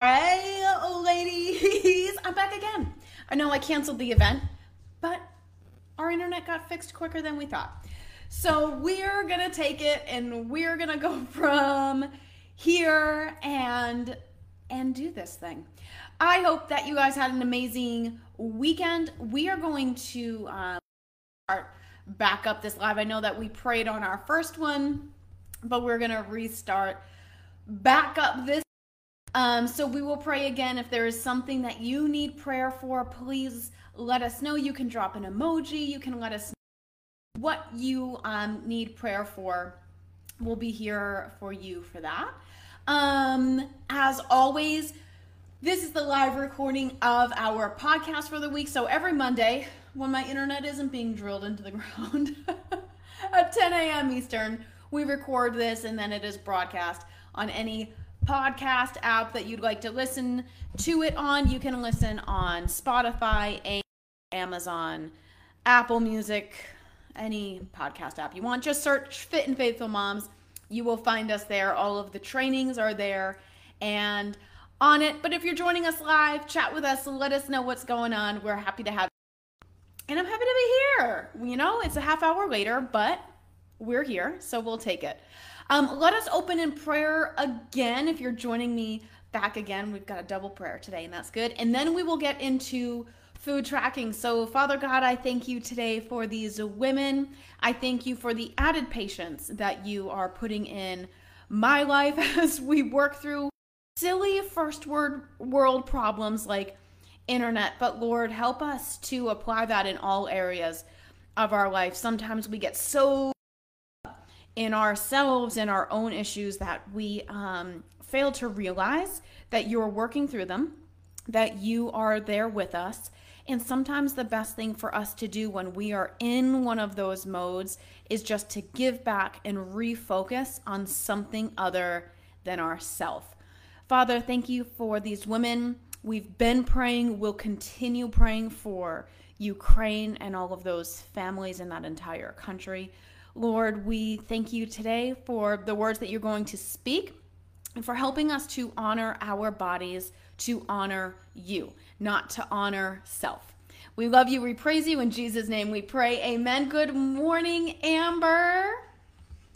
Hey, ladies, I'm back again. I know I canceled the event, but our internet got fixed quicker than we thought. So we're gonna take it and we're gonna go from here and and do this thing. I hope that you guys had an amazing weekend. We are going to um, start back up this live. I know that we prayed on our first one, but we're gonna restart back up this. Um, so we will pray again. If there is something that you need prayer for, please let us know. You can drop an emoji. You can let us know what you um, need prayer for. We'll be here for you for that. Um, as always, this is the live recording of our podcast for the week. So every Monday, when my internet isn't being drilled into the ground at 10 a.m. Eastern, we record this and then it is broadcast on any podcast app that you'd like to listen to it on. You can listen on Spotify, Amazon, Apple Music, any podcast app you want. Just search Fit and Faithful Moms. You will find us there. All of the trainings are there and on it. But if you're joining us live, chat with us, let us know what's going on. We're happy to have you. And I'm happy to be here. You know, it's a half hour later, but we're here, so we'll take it. Um, let us open in prayer again. If you're joining me back again, we've got a double prayer today, and that's good. And then we will get into food tracking. So, Father God, I thank you today for these women. I thank you for the added patience that you are putting in my life as we work through silly first word world problems like internet. But Lord, help us to apply that in all areas of our life. Sometimes we get so in ourselves and our own issues that we um, fail to realize that you're working through them, that you are there with us. And sometimes the best thing for us to do when we are in one of those modes is just to give back and refocus on something other than ourself. Father, thank you for these women. We've been praying, we'll continue praying for Ukraine and all of those families in that entire country. Lord, we thank you today for the words that you're going to speak and for helping us to honor our bodies, to honor you, not to honor self. We love you. We praise you. In Jesus' name we pray. Amen. Good morning, Amber.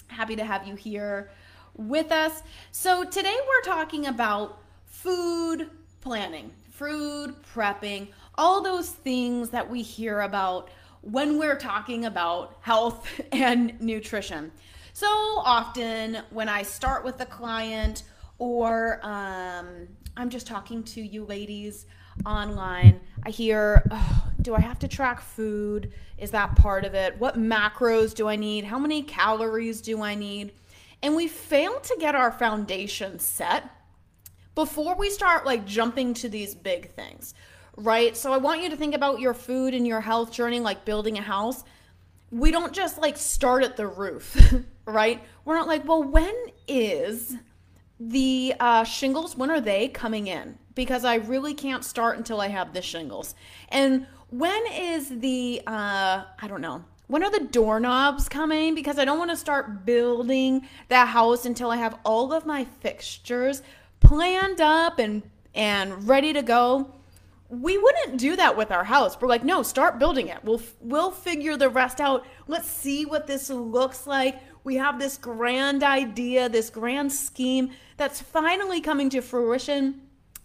Happy to have you here with us. So, today we're talking about food planning, food prepping, all those things that we hear about when we're talking about health and nutrition. So often, when I start with a client or um, I'm just talking to you ladies online, I hear, oh, Do I have to track food? Is that part of it? What macros do I need? How many calories do I need? And we fail to get our foundation set before we start like jumping to these big things right? So I want you to think about your food and your health journey like building a house. We don't just like start at the roof, right? We're not like, well, when is the uh, shingles, when are they coming in? Because I really can't start until I have the shingles. And when is the, uh, I don't know, when are the doorknobs coming? Because I don't want to start building that house until I have all of my fixtures planned up and and ready to go we wouldn't do that with our house. We're like, no, start building it. We'll we'll figure the rest out. Let's see what this looks like. We have this grand idea, this grand scheme that's finally coming to fruition.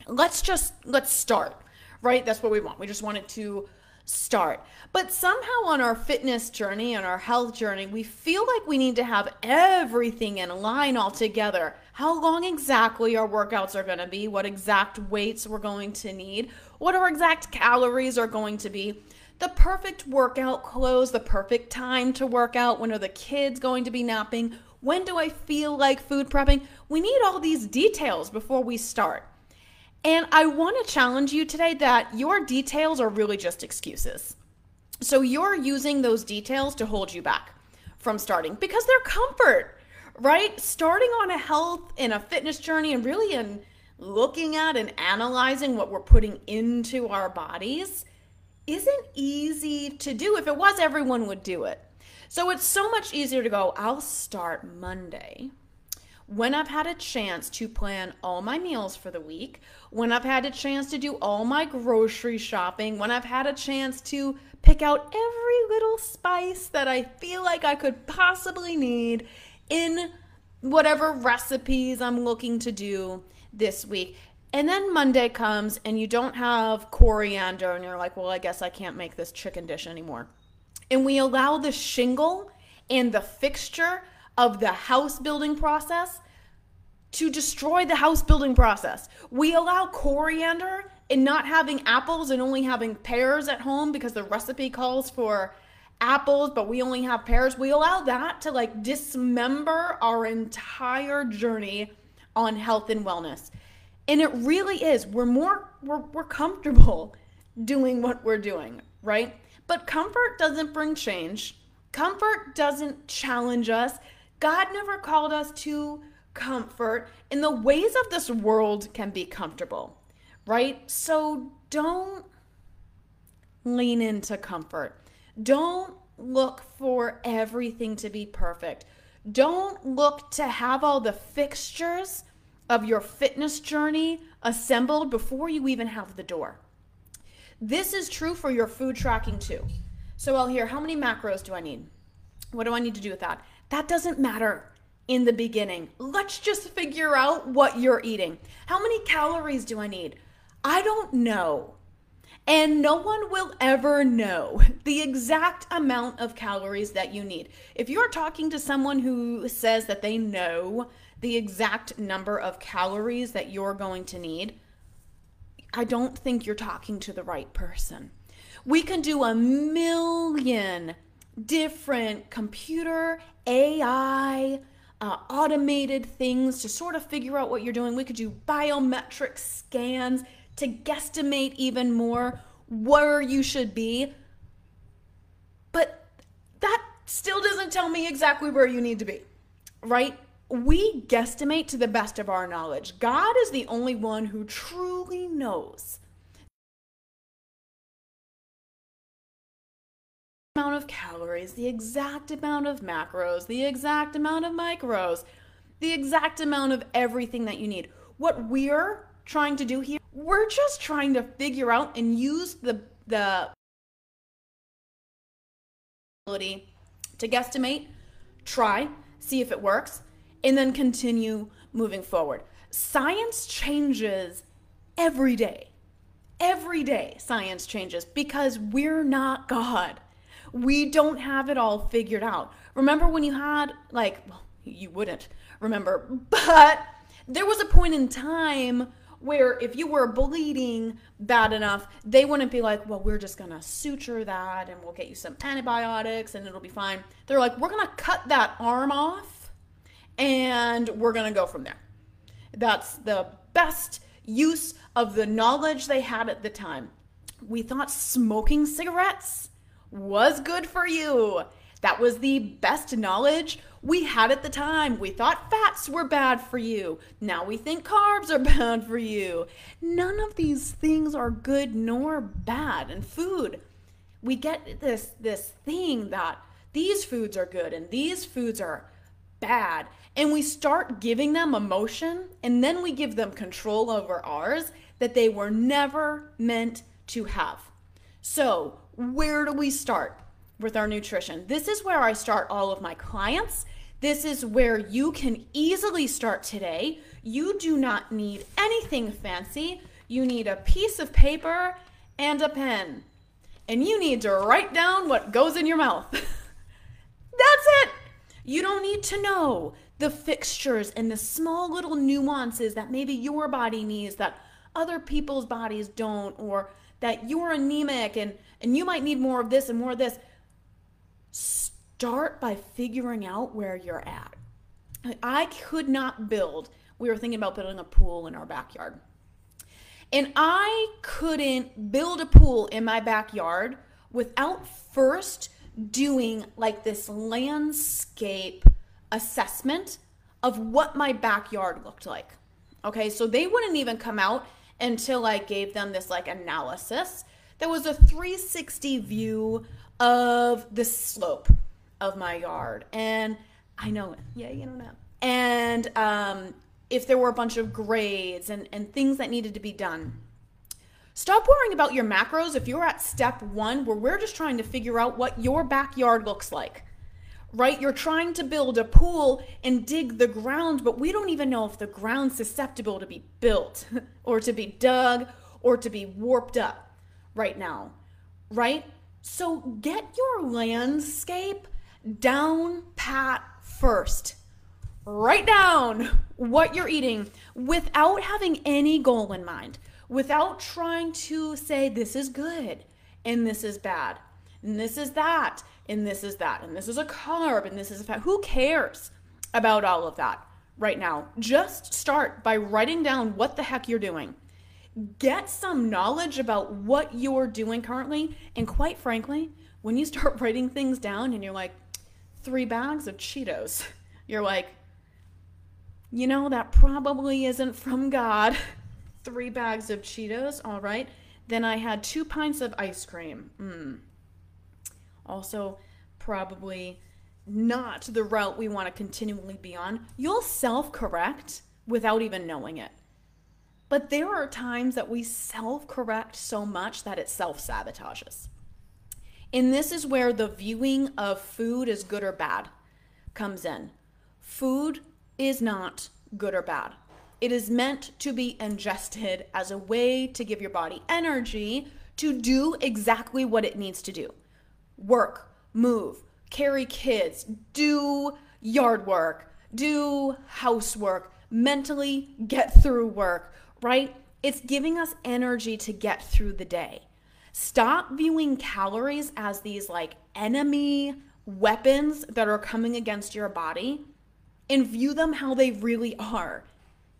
Let's just let's start. Right? That's what we want. We just want it to start. But somehow on our fitness journey and our health journey, we feel like we need to have everything in line all together. How long exactly our workouts are going to be, what exact weights we're going to need, what our exact calories are going to be, the perfect workout clothes, the perfect time to work out, when are the kids going to be napping, when do I feel like food prepping? We need all these details before we start. And I want to challenge you today that your details are really just excuses. So you're using those details to hold you back from starting because they're comfort, right? Starting on a health and a fitness journey and really in looking at and analyzing what we're putting into our bodies isn't easy to do. If it was, everyone would do it. So it's so much easier to go, I'll start Monday when I've had a chance to plan all my meals for the week, when I've had a chance to do all my grocery shopping, when I've had a chance to pick out every little spice that I feel like I could possibly need in whatever recipes I'm looking to do this week. And then Monday comes and you don't have coriander, and you're like, well, I guess I can't make this chicken dish anymore. And we allow the shingle and the fixture of the house building process to destroy the house building process. We allow coriander and not having apples and only having pears at home because the recipe calls for apples, but we only have pears. We allow that to like dismember our entire journey on health and wellness. And it really is. We're more we're we're comfortable doing what we're doing, right? But comfort doesn't bring change. Comfort doesn't challenge us. God never called us to comfort, and the ways of this world can be comfortable, right? So don't lean into comfort. Don't look for everything to be perfect. Don't look to have all the fixtures of your fitness journey assembled before you even have the door. This is true for your food tracking too. So I'll hear how many macros do I need? What do I need to do with that? That doesn't matter in the beginning. Let's just figure out what you're eating. How many calories do I need? I don't know. And no one will ever know the exact amount of calories that you need. If you're talking to someone who says that they know the exact number of calories that you're going to need, I don't think you're talking to the right person. We can do a million different computer, AI, uh, automated things to sort of figure out what you're doing. We could do biometric scans to guesstimate even more where you should be. But that still doesn't tell me exactly where you need to be, right? We guesstimate to the best of our knowledge. God is the only one who truly knows amount of calories, the exact amount of macros, the exact amount of micros, the exact amount of everything that you need. What we're trying to do here, we're just trying to figure out and use the the ability to guesstimate, try, see if it works, and then continue moving forward. Science changes every day. Every day, science changes because we're not God. We don't have it all figured out. Remember when you had, like, well, you wouldn't remember, but there was a point in time where if you were bleeding bad enough, they wouldn't be like, well, we're just gonna suture that and we'll get you some antibiotics and it'll be fine. They're like, we're gonna cut that arm off and we're gonna go from there. That's the best use of the knowledge they had at the time. We thought smoking cigarettes was good for you. That was the best knowledge we had at the time. We thought fats were bad for you. Now we think carbs are bad for you. None of these things are good nor bad. And food, we get this this thing that these foods are good and these foods are bad. And we start giving them emotion and then we give them control over ours that they were never meant to have. So, where do we start with our nutrition? This is where I start all of my clients. This is where you can easily start today. You do not need anything fancy. You need a piece of paper and a pen. And you need to write down what goes in your mouth. That's it. You don't need to know the fixtures and the small little nuances that maybe your body needs that other people's bodies don't, or that you're anemic and, and you might need more of this and more of this. Start by figuring out where you're at. I could not build, we were thinking about building a pool in our backyard. And I couldn't build a pool in my backyard without first doing like this landscape assessment of what my backyard looked like. Okay, so they wouldn't even come out until I gave them this like analysis. There was a 360 view of the slope of my yard. And I know, it. yeah, you don't know. and um, if there were a bunch of grades and, and things that needed to be done. Stop worrying about your macros if you're at step one, where we're just trying to figure out what your backyard looks like. Right? You're trying to build a pool and dig the ground, but we don't even know if the ground's susceptible to be built or to be dug or to be warped up right now. Right? So get your landscape down pat first. Write down what you're eating without having any goal in mind, without trying to say, this is good and this is bad and this is that and this is that and this is a carb and this is a fat. Who cares about all of that right now? Just start by writing down what the heck you're doing. Get some knowledge about what you're doing currently. And quite frankly, when you start writing things down and you're like, three bags of Cheetos, you're like, you know, that probably isn't from God. three bags of Cheetos, all right. Then I had two pints of ice cream. Mm. Also, probably not the route we want to continually be on. You'll self correct without even knowing it. But there are times that we self correct so much that it self sabotages. And this is where the viewing of food as good or bad comes in. Food is not good or bad. It is meant to be ingested as a way to give your body energy to do exactly what it needs to do work, move, carry kids, do yard work, do housework, mentally get through work, right? It's giving us energy to get through the day. Stop viewing calories as these like enemy weapons that are coming against your body and view them how they really are.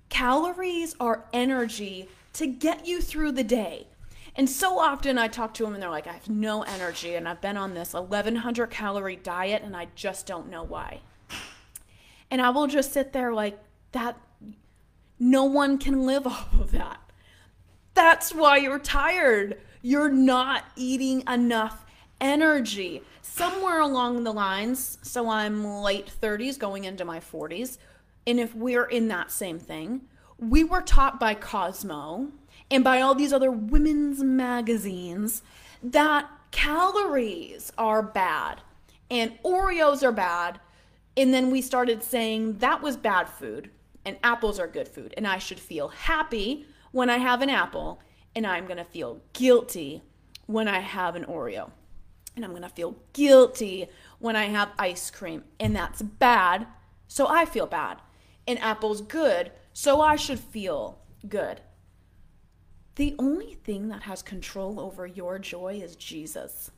Calories are energy to get you through the day. And so often I talk to them and they're like, I have no energy and I've been on this 1100 calorie diet and I just don't know why. And I will just sit there like, that, no one can live off of that. That's why you're tired. You're not eating enough energy. Somewhere along the lines, so I'm late 30s going into my 40s, and if we're in that same thing, we were taught by Cosmo and by all these other women's magazines that calories are bad and Oreos are bad. And then we started saying that was bad food and apples are good food. And I should feel happy when I have an apple and I'm going to feel guilty when I have an Oreo. And I'm going to feel guilty when I have ice cream. And that's bad. So I feel bad. And apple's good. So I should feel good. The only thing that has control over your joy is Jesus.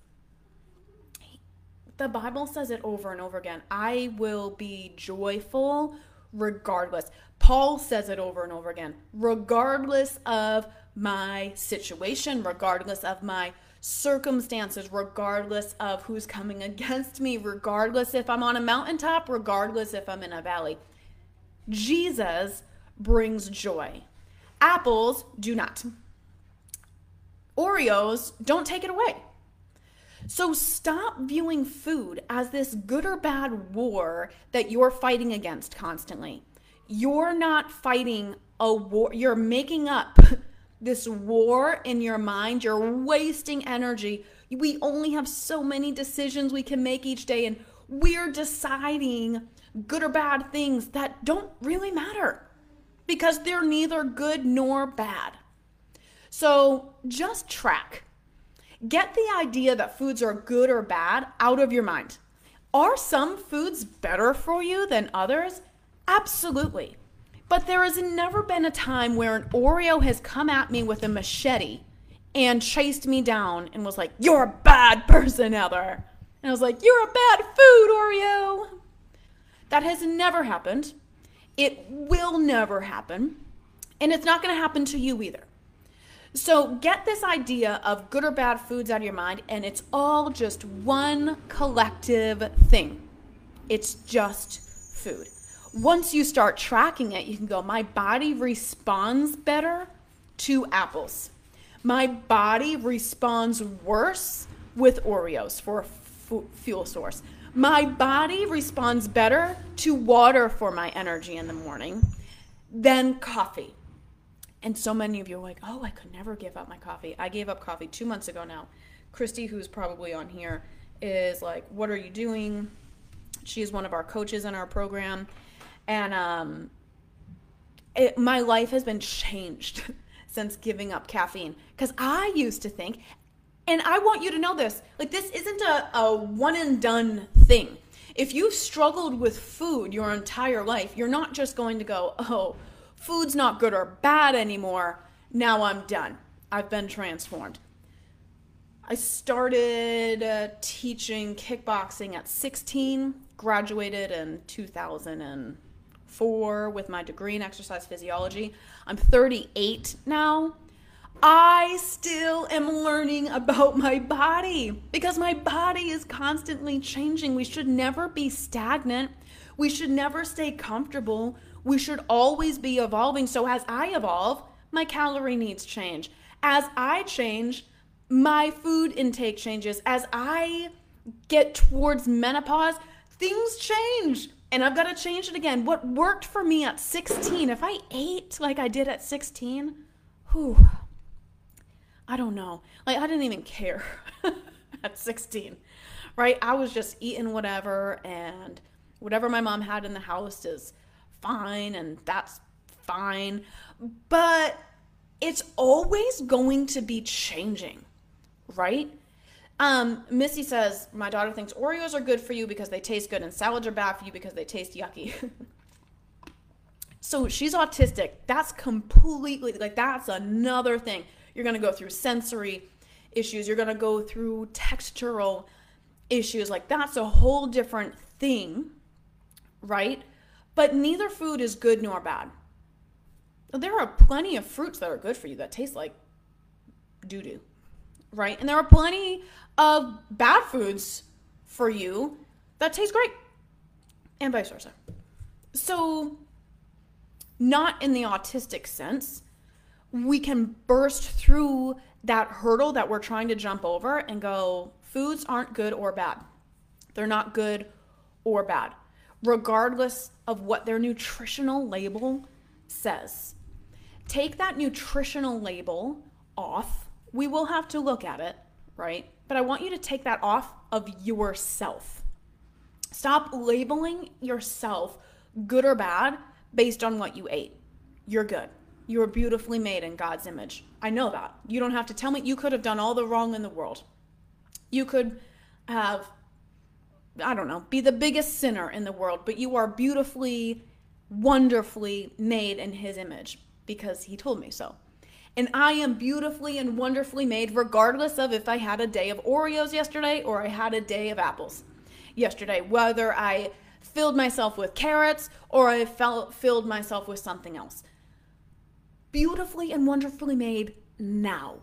The Bible says it over and over again. I will be joyful regardless. Paul says it over and over again, regardless of my situation, regardless of my circumstances, regardless of who's coming against me, regardless if I'm on a mountaintop, regardless if I'm in a valley. Jesus brings joy. Apples do not. Oreos don't take it away. So stop viewing food as this good or bad war that you're fighting against constantly. You're not fighting a war, you're making up this war in your mind. You're wasting energy. We only have so many decisions we can make each day, and we're deciding good or bad things that don't really matter because they're neither good nor bad. So just track. Get the idea that foods are good or bad out of your mind. Are some foods better for you than others? Absolutely. But there has never been a time where an Oreo has come at me with a machete and chased me down and was like, You're a bad person, Heather. And I was like, You're a bad food, Oreo. That has never happened. It will never happen. And it's not going to happen to you either. So get this idea of good or bad foods out of your mind, and it's all just one collective thing. It's just food. Once you start tracking it, you can go, my body responds better to apples. My body responds worse with Oreos for a f- fuel source. My body responds better to water for my energy in the morning than coffee. And so many of you are like, oh, I could never give up my coffee. I gave up coffee two months ago now. Christy, who's probably on here, is like, what are you doing? She is one of our coaches in our program. And um, it, my life has been changed since giving up caffeine. Because I used to think, and I want you to know this like, this isn't a, a one and done thing. If you've struggled with food your entire life, you're not just going to go, oh, food's not good or bad anymore. Now I'm done. I've been transformed. I started uh, teaching kickboxing at 16, graduated in 2004 with my degree in exercise physiology. I'm 38 now. I still am learning about my body because my body is constantly changing. We should never be stagnant. We should never stay comfortable. We should always be evolving. So, as I evolve, my calorie needs change. As I change, my food intake changes. As I get towards menopause, things change. And I've got to change it again. What worked for me at 16, if I ate like I did at 16, whew, I don't know. Like, I didn't even care at 16, right? I was just eating whatever, and whatever my mom had in the house is fine, and that's fine. But it's always going to be changing, right? Um, Missy says, My daughter thinks Oreos are good for you because they taste good, and salads are bad for you because they taste yucky. so she's autistic. That's completely, like, that's another thing you're going to go through sensory issues. You're going to go through textural issues. Like that's a whole different thing, right? But neither food is good nor bad. There are plenty of fruits that are good for you that taste like doo doo, right? And there are plenty of bad foods for you that taste great, and vice versa. So, not in the autistic sense, we can burst through that hurdle that we're trying to jump over and go, foods aren't good or bad. They're not good or bad, regardless of what their nutritional label says. Take that nutritional label off. We will have to look at it, right? But I want you to take that off of yourself. Stop labeling yourself good or bad based on what you ate. You're good. You are beautifully made in God's image. I know that. You don't have to tell me. You could have done all the wrong in the world. You could have, I don't know, be the biggest sinner in the world, but you are beautifully, wonderfully made in His image because He told me so. And I am beautifully and wonderfully made, regardless of if I had a day of Oreos yesterday or I had a day of apples yesterday, whether I filled myself with carrots or I felt, filled myself with something else beautifully and wonderfully made now.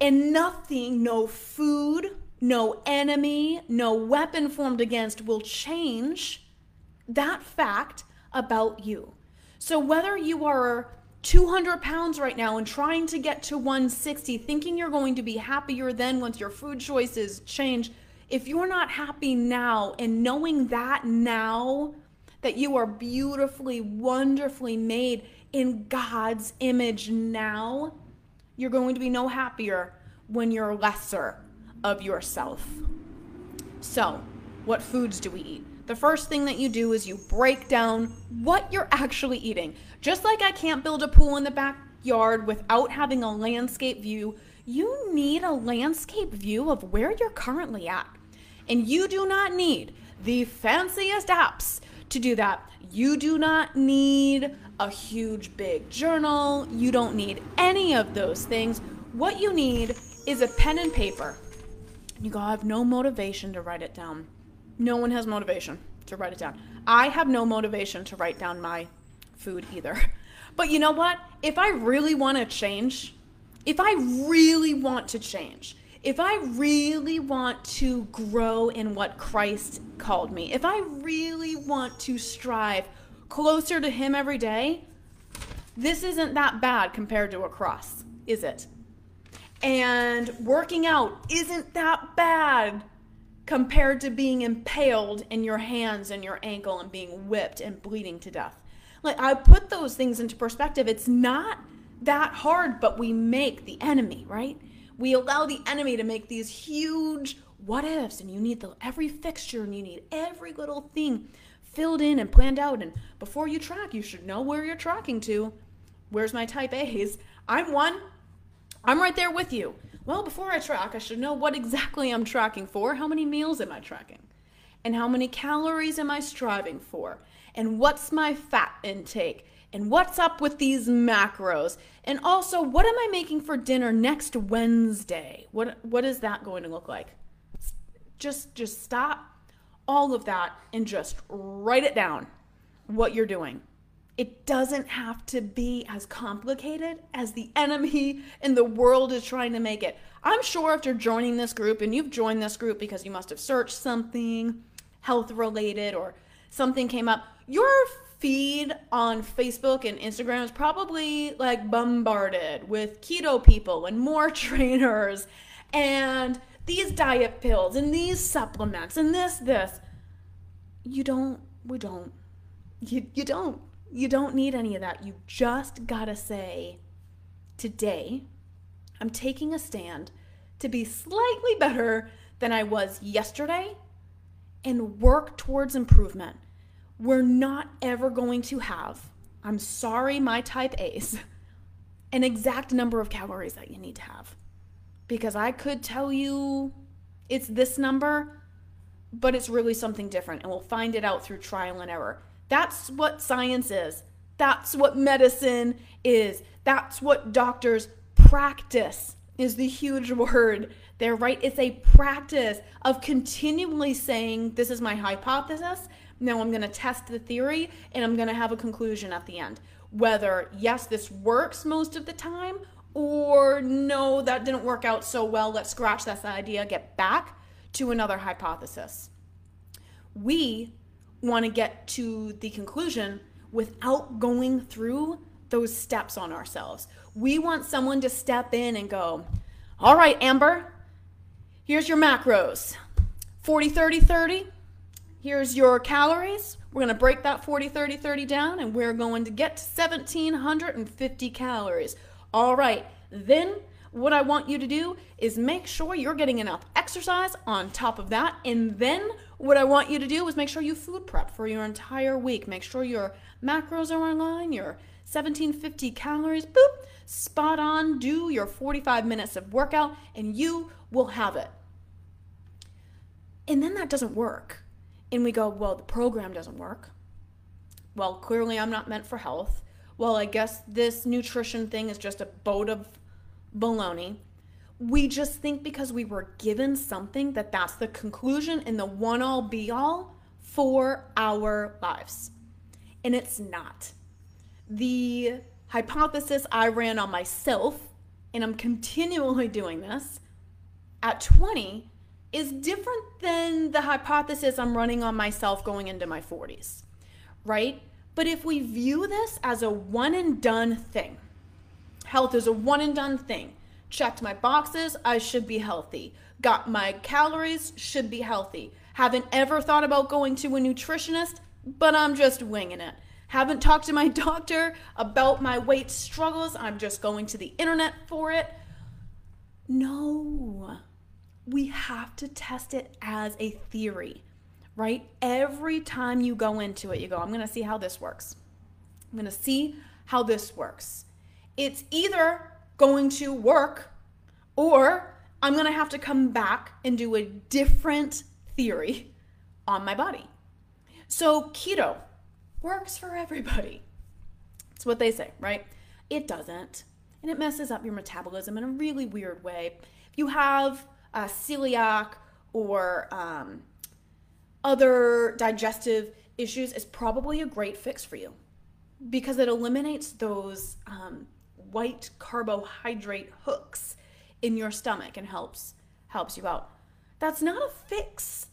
And nothing, no food, no enemy, no weapon formed against will change that fact about you. So whether you are 200 pounds right now and trying to get to 160, thinking you're going to be happier then once your food choices change, if you're not happy now and knowing that now, that you are beautifully, wonderfully made, in God's image now, you're going to be no happier when you're lesser of yourself. So, what foods do we eat? The first thing that you do is you break down what you're actually eating. Just like I can't build a pool in the backyard without having a landscape view, you need a landscape view of where you're currently at. And you do not need the fanciest apps to do that. You do not need a huge big journal. You don't need any of those things. What you need is a pen and paper. You go, I have no motivation to write it down. No one has motivation to write it down. I have no motivation to write down my food either. But you know what? If I really want to change, if I really want to change, if I really want to grow in what Christ called me, if I really want to strive closer to Him every day, this isn't that bad compared to a cross, is it? And working out isn't that bad compared to being impaled in your hands and your ankle and being whipped and bleeding to death. Like I put those things into perspective. It's not that hard, but we make the enemy, right? We allow the enemy to make these huge what ifs, and you need the every fixture and you need every little thing filled in and planned out. And before you track, you should know where you're tracking to. Where's my type A's? I'm one. I'm right there with you. Well, before I track, I should know what exactly I'm tracking for. How many meals am I tracking? And how many calories am I striving for? And what's my fat intake? And what's up with these macros? And also, what am I making for dinner next Wednesday? What what is that going to look like? Just just stop all of that and just write it down what you're doing. It doesn't have to be as complicated as the enemy in the world is trying to make it. I'm sure after joining this group, and you've joined this group because you must have searched something health related or something came up, your feed on Facebook and Instagram is probably like bombarded with keto people and more trainers and these diet pills and these supplements and this, this. You don't, we don't. You, you don't. You don't need any of that. You just gotta say, today, I'm taking a stand to be slightly better than I was yesterday and work towards improvement. We're not ever going to have, I'm sorry, my type A's, an exact number of calories that you need to have. Because I could tell you it's this number, but it's really something different. And we'll find it out through trial and error. That's what science is. That's what medicine is. That's what doctors practice is the huge word there, right? It's a practice of continually saying, This is my hypothesis. Now I'm going to test the theory and I'm going to have a conclusion at the end. Whether, yes, this works most of the time, or no, that didn't work out so well. Let's scratch that idea, get back to another hypothesis. We want to get to the conclusion without going through those steps on ourselves. We want someone to step in and go, All right, Amber, here's your macros 40, 30, 30. Here's your calories. We're going to break that 40, 30, 30 down and we're going to get to 1750 calories. All right, then what I want you to do is make sure you're getting enough exercise on top of that. And then what I want you to do is make sure you food prep for your entire week. Make sure your macros are in line, your 1750 calories, boop, spot on. Do your 45 minutes of workout, and you will have it. And then that doesn't work. And we go, well, the program doesn't work. Well, clearly I'm not meant for health. Well, I guess this nutrition thing is just a boat of baloney. We just think because we were given something that that's the conclusion and the one all be all for our lives. And it's not. The hypothesis I ran on myself, and I'm continually doing this at 20, is different than the hypothesis I'm running on myself going into my 40s, right? But if we view this as a one and done thing, Health is a one and done thing. Checked my boxes, I should be healthy. Got my calories, should be healthy. Haven't ever thought about going to a nutritionist, but I'm just winging it. Haven't talked to my doctor about my weight struggles, I'm just going to the internet for it. No, we have to test it as a theory, right? Every time you go into it, you go, I'm gonna see how this works. I'm gonna see how this works it's either going to work or I'm going to have to come back and do a different theory on my body. So, keto works for everybody. It's what they say, right? It doesn't. And it messes up your metabolism in a really weird way. If you have a celiac or um, other digestive issues, it's probably a great fix for you because it eliminates those um, white carbohydrate hooks in your stomach and helps helps you out. That's not a fix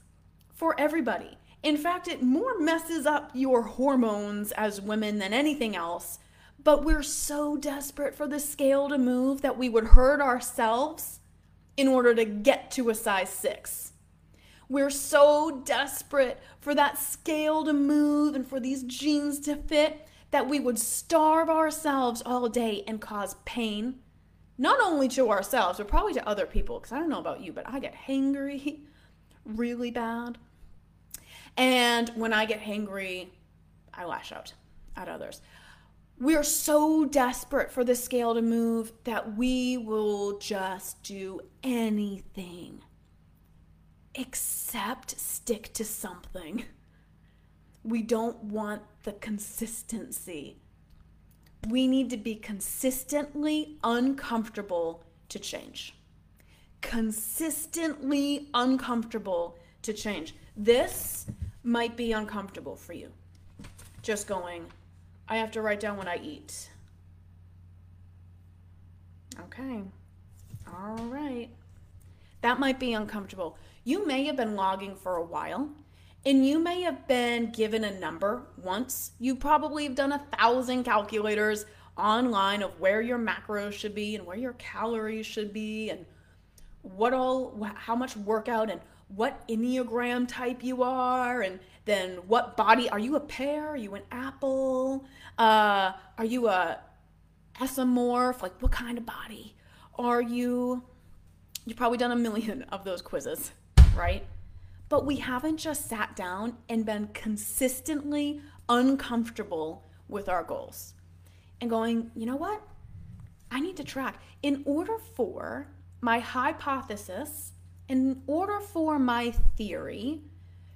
for everybody. In fact, it more messes up your hormones as women than anything else. But we're so desperate for the scale to move that we would hurt ourselves in order to get to a size 6. We're so desperate for that scale to move and for these jeans to fit that we would starve ourselves all day and cause pain, not only to ourselves, but probably to other people. Because I don't know about you, but I get hangry really bad. And when I get hangry, I lash out at others. We're so desperate for the scale to move that we will just do anything except stick to something. We don't want the consistency. We need to be consistently uncomfortable to change. Consistently uncomfortable to change. This might be uncomfortable for you. Just going, I have to write down what I eat. Okay. All right. That might be uncomfortable. You may have been logging for a while and you may have been given a number once. You probably have done a thousand calculators online of where your macros should be and where your calories should be and what all how much workout and what enneagram type you are and then what body are you a pear? Are you an apple? Uh, are you a esomorph like what kind of body are you? You've probably done a million of those quizzes right but we haven't just sat down and been consistently uncomfortable with our goals and going you know what i need to track in order for my hypothesis in order for my theory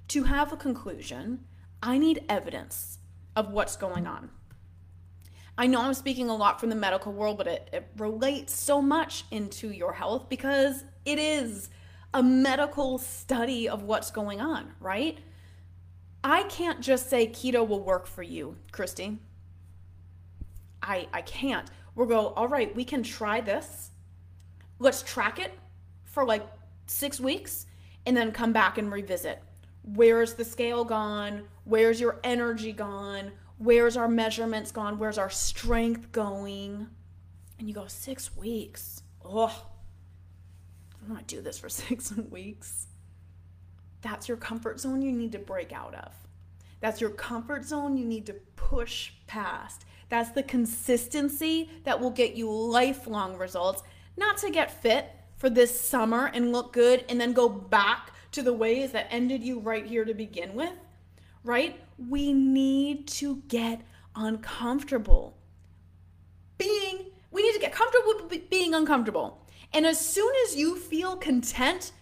to have a conclusion, I need evidence of what's going on. I know I'm speaking a lot from the medical world, but it, it relates so much into your health because it is a medical study of what's going on, right? I can't just say keto will work for you, Christy. I I can't. We'll go, all right, we can try this. Let's track it for like six weeks and then come back and revisit. Where's the scale gone? Where's your energy gone? Where's our measurements gone? Where's our strength going? And you go, six weeks. Oh, I don't want to do this for six weeks. That's your comfort zone you need to break out of. That's your comfort zone you need to push past. That's the consistency that will get you lifelong results, not to get fit, for this summer and look good and then go back to the ways that ended you right here to begin with, right? We need to get uncomfortable. Being, we need to get comfortable being uncomfortable. And as soon as you feel content,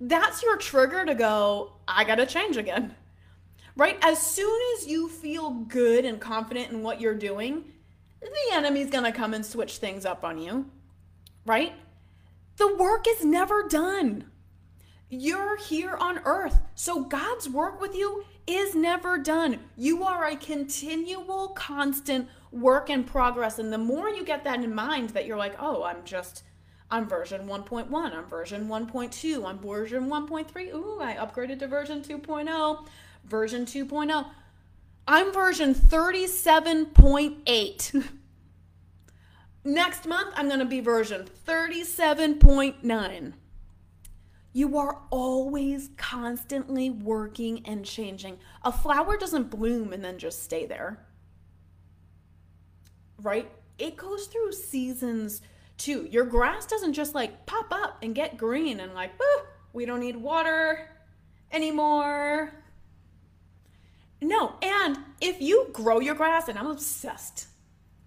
that's your trigger to go, I gotta change again. Right? As soon as you feel good and confident in what you're doing, the enemy's gonna come and switch things up on you. Right? The work is never done. You're here on earth, so God's work with you is never done. You are a continual, constant work in progress. And the more you get that in mind, that you're like, oh, I'm just, I'm version 1.1, I'm version 1.2, I'm version 1.3. Ooh, I upgraded to version 2.0, version 2.0. I'm version 37.8. Next month, I'm going to be version 37.9. You are always constantly working and changing. A flower doesn't bloom and then just stay there, right? It goes through seasons too. Your grass doesn't just like pop up and get green and like, we don't need water anymore. No, and if you grow your grass, and I'm obsessed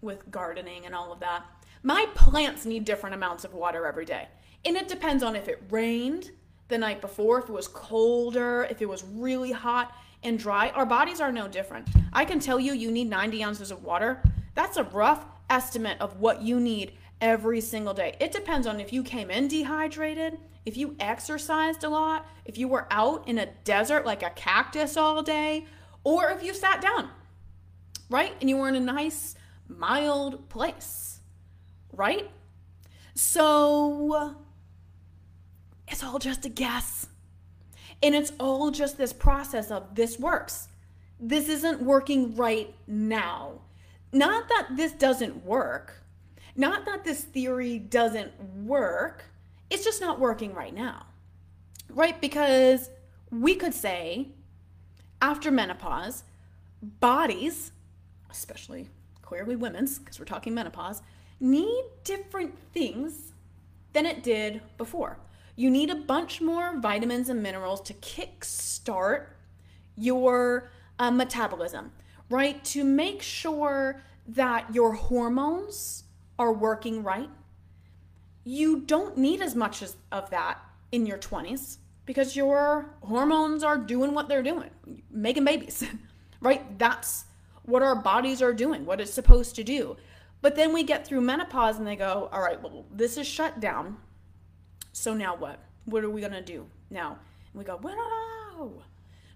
with gardening and all of that. My plants need different amounts of water every day. And it depends on if it rained the night before, if it was colder, if it was really hot and dry. Our bodies are no different. I can tell you, you need 90 ounces of water. That's a rough estimate of what you need every single day. It depends on if you came in dehydrated, if you exercised a lot, if you were out in a desert like a cactus all day, or if you sat down, right? And you were in a nice mild place, right? So it's all just a guess. And it's all just this process of this works. This isn't working right now. Not that this doesn't work, not that this theory doesn't work, it's just not working right now, right? Because we could say after menopause, bodies, especially clearly women's, because we're talking menopause, need different things than it did before. You need a bunch more vitamins and minerals to kickstart your uh, metabolism, right? To make sure that your hormones are working right. You don't need as much as, of that in your 20s because your hormones are doing what they're doing, making babies, right? That's what our bodies are doing, what it's supposed to do. But then we get through menopause and they go, all right, well, this is shut down. So now what? What are we going to do now? And we go, wow,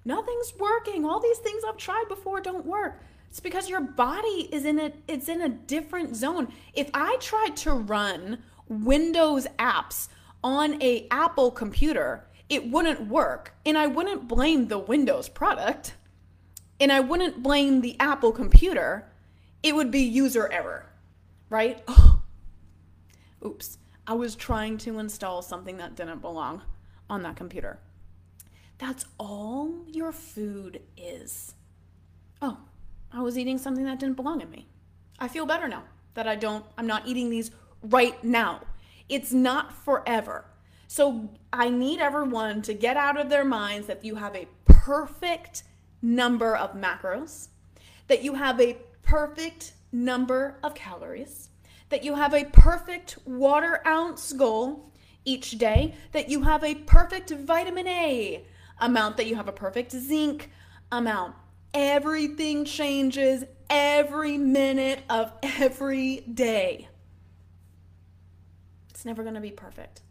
nothing's working. All these things I've tried before don't work. It's because your body is in a it's in a different zone. If I tried to run Windows apps on a Apple computer, it wouldn't work. And I wouldn't blame the Windows product. And I wouldn't blame the Apple computer. It would be user error, right? Oh. Oops. I was trying to install something that didn't belong on that computer. That's all your food is. Oh, I was eating something that didn't belong in me. I feel better now that I don't, I'm not eating these right now. It's not forever. So I need everyone to get out of their minds that you have a perfect number of macros, that you have a perfect number of calories, that you have a perfect water ounce goal each day, that you have a perfect vitamin A amount, that you have a perfect zinc amount. Everything changes every minute of every day. It's never going to be perfect.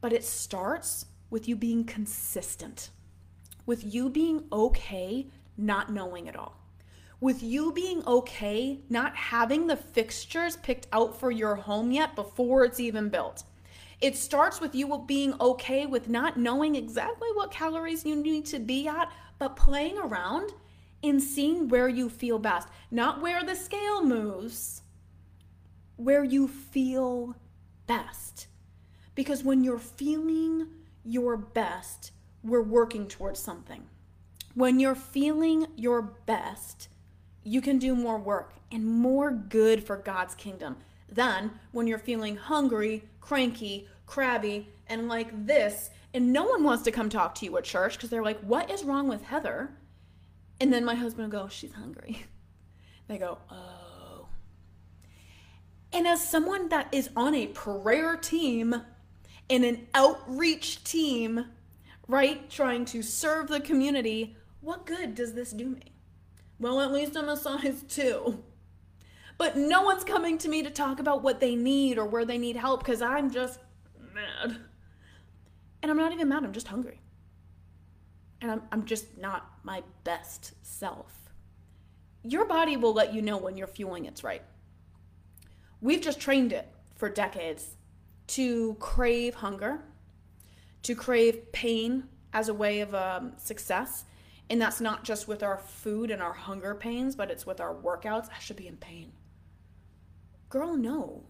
But it starts with you being consistent, with you being okay not knowing it all, with you being okay not having the fixtures picked out for your home yet before it's even built. It starts with you being okay with not knowing exactly what calories you need to be at, but playing around and seeing where you feel best. Not where the scale moves, where you feel best. Because when you're feeling your best, we're working towards something. When you're feeling your best, you can do more work and more good for God's kingdom than when you're feeling hungry, cranky, crabby, and like this. And no one wants to come talk to you at church because they're like, What is wrong with Heather? And then my husband will go, She's hungry. They go, Oh. And as someone that is on a prayer team and an outreach team, right, trying to serve the community, what good does this do me? Well, at least I'm a size two. But no one's coming to me to talk about what they need or where they need help because I'm just mad. And I'm not even mad, I'm just hungry. And I'm, I'm just not my best self. Your body will let you know when you're fueling its right. We've just trained it for decades to crave hunger, to crave pain as a way of um, success. And that's not just with our food and our hunger pains, but it's with our workouts. I should be in pain. Girl, no.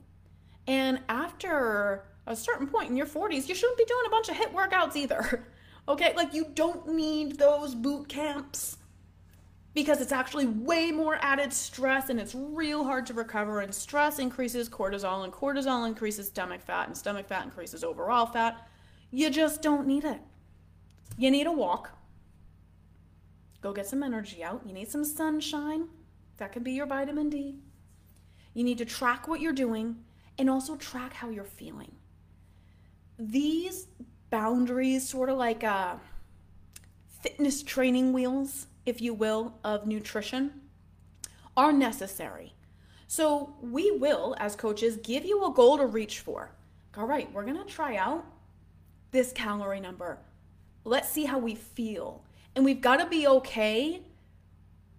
And after a certain point in your 40s, you shouldn't be doing a bunch of HIIT workouts either. Okay? Like, you don't need those boot camps because it's actually way more added stress and it's real hard to recover. And stress increases cortisol, and cortisol increases stomach fat, and stomach fat increases overall fat. You just don't need it. You need a walk. Go get some energy out. You need some sunshine. That could be your vitamin D. You need to track what you're doing and also track how you're feeling. These boundaries, sort of like uh, fitness training wheels, if you will, of nutrition are necessary. So we will, as coaches, give you a goal to reach for. All right, we're to try out this calorie number. Let's see how we feel. And we've got to be okay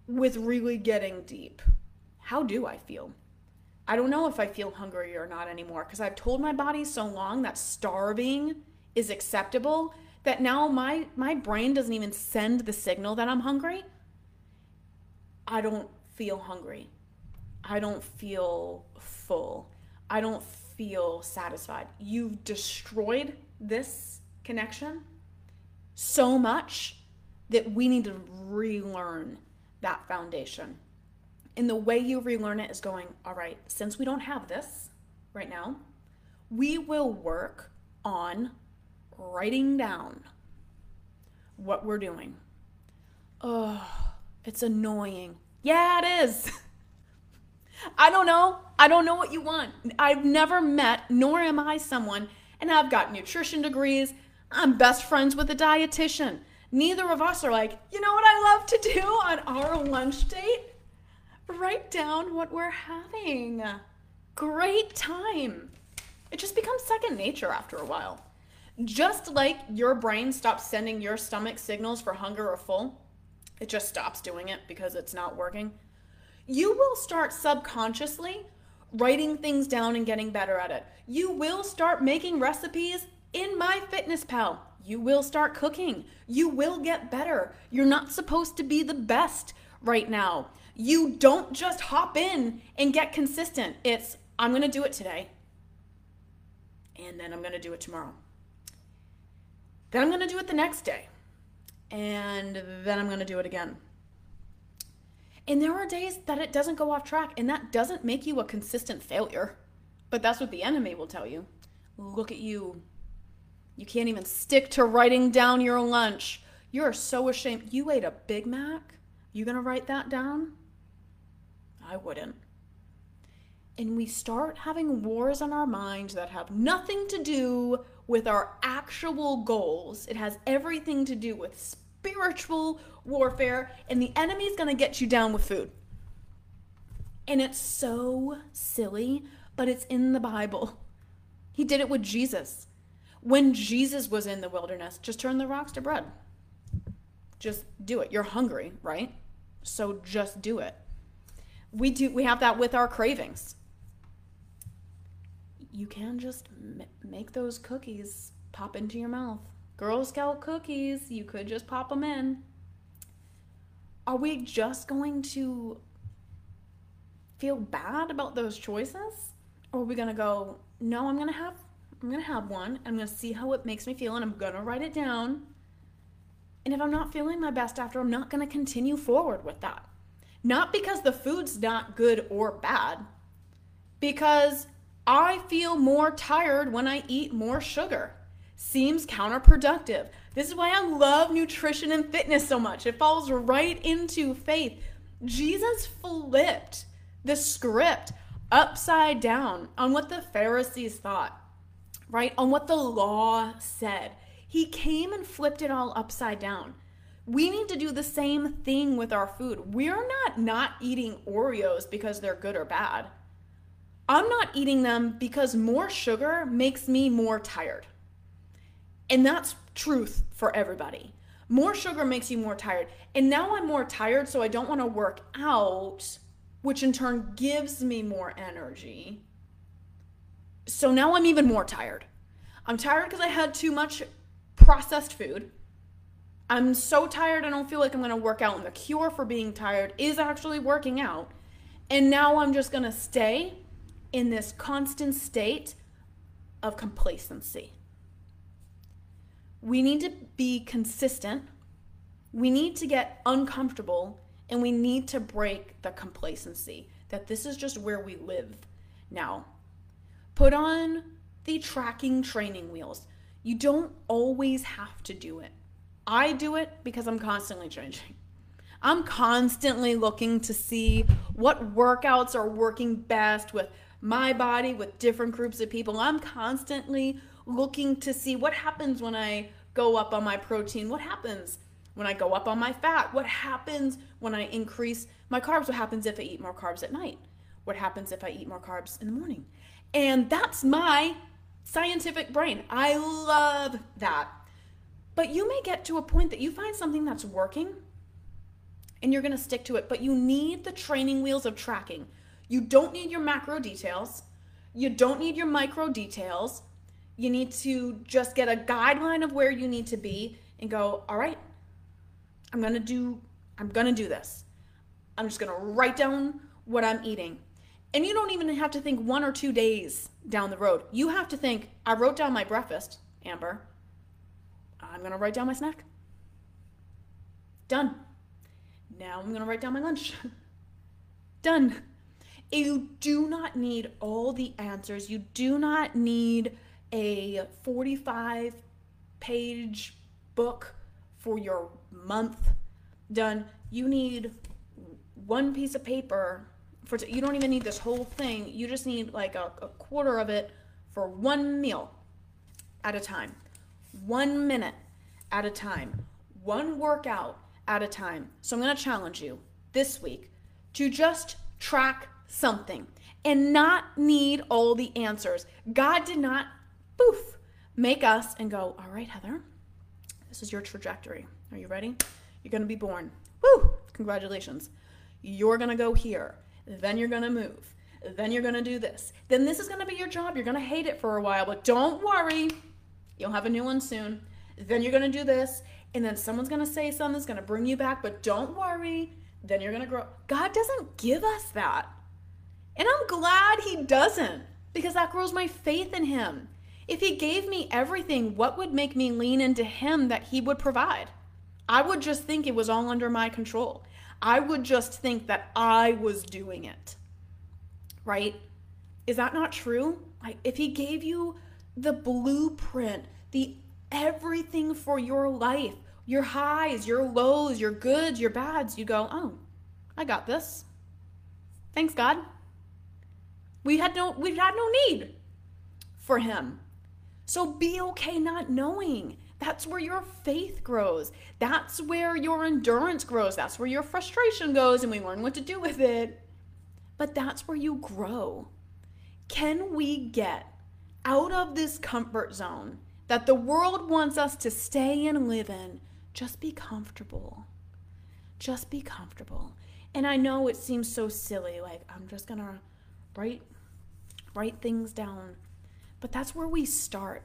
with really getting deep. How do I feel? I don't know if I feel hungry or not anymore because I've told my body so long that starving is acceptable that now my my brain doesn't even send the signal that I'm hungry. I don't feel hungry. I don't feel full. I don't feel satisfied. You've destroyed this connection so much that we need to relearn that foundation. And the way you relearn it is going, all right, since we don't have this right now, we will work on writing down what we're doing. Oh, it's annoying. Yeah, it is. I don't know. I don't know what you want. I've never met, nor am I someone, and I've got nutrition degrees. I'm best friends with a dietitian. Neither of us are like, you know what I love to do on our lunch date? Write down what we're having. Great time. It just becomes second nature after a while. Just like your brain stops sending your stomach signals for hunger or full, it just stops doing it because it's not working. You will start subconsciously writing things down and getting better at it. You will start making recipes in my fitness pal. You will start cooking. You will get better. You're not supposed to be the best right now. You don't just hop in and get consistent. It's, I'm going to do it today. And then I'm going to do it tomorrow. Then I'm going to do it the next day. And then I'm going to do it again. And there are days that it doesn't go off track, and that doesn't make you a consistent failure. But that's what the enemy will tell you. Look at you. You can't even stick to writing down your lunch. You're so ashamed. You ate a Big Mac? You gonna write that down? I wouldn't. And we start having wars on our mind that have nothing to do with our actual goals. It has everything to do with spiritual warfare, and the enemy's gonna get you down with food. And it's so silly, but it's in the Bible. He did it with Jesus. When Jesus was in the wilderness, just turn the rocks to bread. Just do it. You're hungry, right? So just do it. We do we have that with our cravings. You can just m- make those cookies pop into your mouth. Girl Scout cookies, you could just pop them in. Are we just going to feel bad about those choices? Or are we going to go, no, I'm going to have I'm going to have one. I'm going to see how it makes me feel and I'm going to write it down. And if I'm not feeling my best after, I'm not going to continue forward with that. Not because the food's not good or bad, because I feel more tired when I eat more sugar. Seems counterproductive. This is why I love nutrition and fitness so much. It falls right into faith. Jesus flipped the script upside down on what the Pharisees thought right? On what the law said. He came and flipped it all upside down. We need to do the same thing with our food. We're not not eating Oreos because they're good or bad. I'm not eating them because more sugar makes me more tired. And that's truth for everybody. More sugar makes you more tired. And now I'm more tired, so I don't want to work out, which in turn gives me more energy. So now I'm even more tired. I'm tired because I had too much processed food. I'm so tired I don't feel like I'm going to work out. And the cure for being tired is actually working out. And now I'm just going to stay in this constant state of complacency. We need to be consistent. We need to get uncomfortable and we need to break the complacency that this is just where we live now. Put on the tracking training wheels. You don't always have to do it. I do it because I'm constantly changing. I'm constantly looking to see what workouts are working best with my body, with different groups of people. I'm constantly looking to see what happens when I go up on my protein, what happens when I go up on my fat, what happens when I increase my carbs, what happens if I eat more carbs at night, what happens if I eat more carbs in the morning. And that's my scientific brain. I love that. But you may get to a point that you find something that's working and you're going to stick to it, but you need the training wheels of tracking. You don't need your macro details. You don't need your micro details. You need to just get a guideline of where you need to be and go, "All right. I'm to do I'm to do this. I'm just to write down what I'm eating. And you don't even have to think one or two days down the road. You have to think, I wrote down my breakfast, Amber. I'm to write down my snack. Done. Now I'm to write down my lunch. Done. You do not need all the answers. You do not need a 45 page book for your month done. You need one piece of paper for t- you don't even need this whole thing. You just need like a, a quarter of it for one meal at a time. 1 minute at a time. One workout at a time. So I'm going to challenge you this week to just track something and not need all the answers. God did not, poof, make us and go, all right, Heather, this is your trajectory. Are you ready? You're going to be born. Woo! Congratulations. You're going to go here. Then you're going to move. Then you're going to do this. Then this is going to be your job. You're going to hate it for a while, but don't worry. You'll have a new one soon. Then you're going to do this. And then someone's going to say something that's going to bring you back, but don't worry. Then you're going to grow. God doesn't give us that. And I'm glad He doesn't because that grows my faith in Him. If He gave me everything, what would make me lean into Him that He would provide? I would just think it was all under my control. I would just think that I was doing it. Right? Is that not true? Like if he gave you the blueprint, the everything for your life, your highs, your lows, your goods, your bads, you go, "Oh, I got this." Thanks God. We had no we had no need for him. So be okay not knowing. That's where your faith grows. That's where your endurance grows. That's where your frustration goes, and we learn what to do with it. But that's where you grow. Can we get out of this comfort zone that the world wants us to stay and live in? Just be comfortable. Just be comfortable. And I know it seems so silly, like I'm just gonna write write things down. But that's where we start.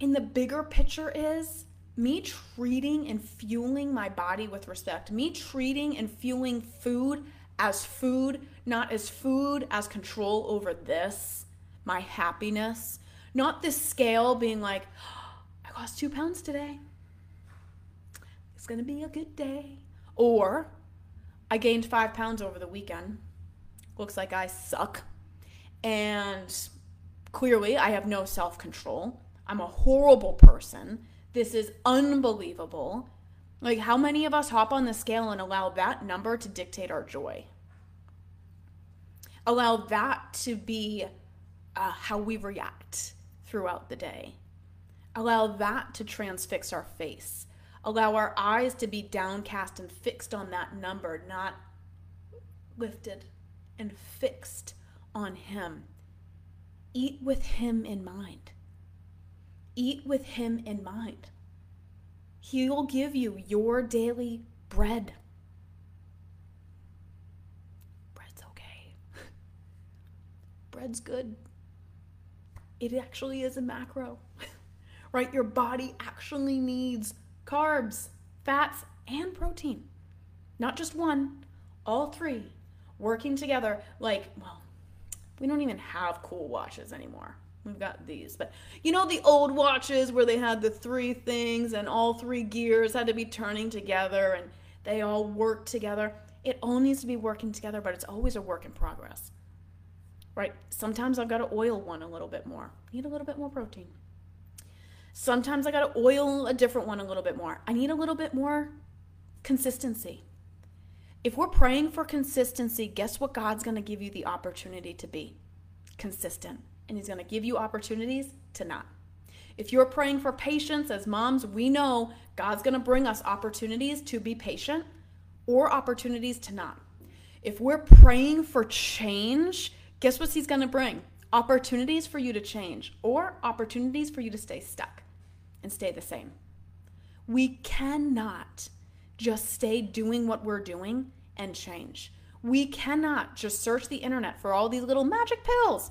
And the bigger picture is me treating and fueling my body with respect, me treating and fueling food as food, not as food as control over this, my happiness, not this scale being like, oh, I lost two pounds today. It's gonna be a good day. Or I gained five pounds over the weekend. Looks like I suck. And clearly I have no self control. I'm a horrible person. This is unbelievable. Like, how many of us hop on the scale and allow that number to dictate our joy? Allow that to be uh, how we react throughout the day. Allow that to transfix our face. Allow our eyes to be downcast and fixed on that number, not lifted and fixed on Him. Eat with Him in mind. Eat with Him in mind. He will give you your daily bread. Bread's okay. Bread's good. It actually is a macro, right? Your body actually needs carbs, fats, and protein. Not just one, all three working together. Like, well, we don't even have cool watches anymore. We've got these. But you know the old watches where they had the three things and all three gears had to be turning together and they all work together. It all needs to be working together, but it's always a work in progress. Right? Sometimes I've got to oil one a little bit more. Need a little bit more protein. Sometimes I got to oil a different one a little bit more. I need a little bit more consistency. If we're praying for consistency, guess what God's going to give you the opportunity to be? Consistent and He's going to give you opportunities to not. If you're praying for patience, as moms, we know God's going to bring us opportunities to be patient or opportunities to not. If we're praying for change, guess what He's going to bring? Opportunities for you to change or opportunities for you to stay stuck and stay the same. We cannot just stay doing what we're doing and change. We cannot just search the internet for all these little magic pills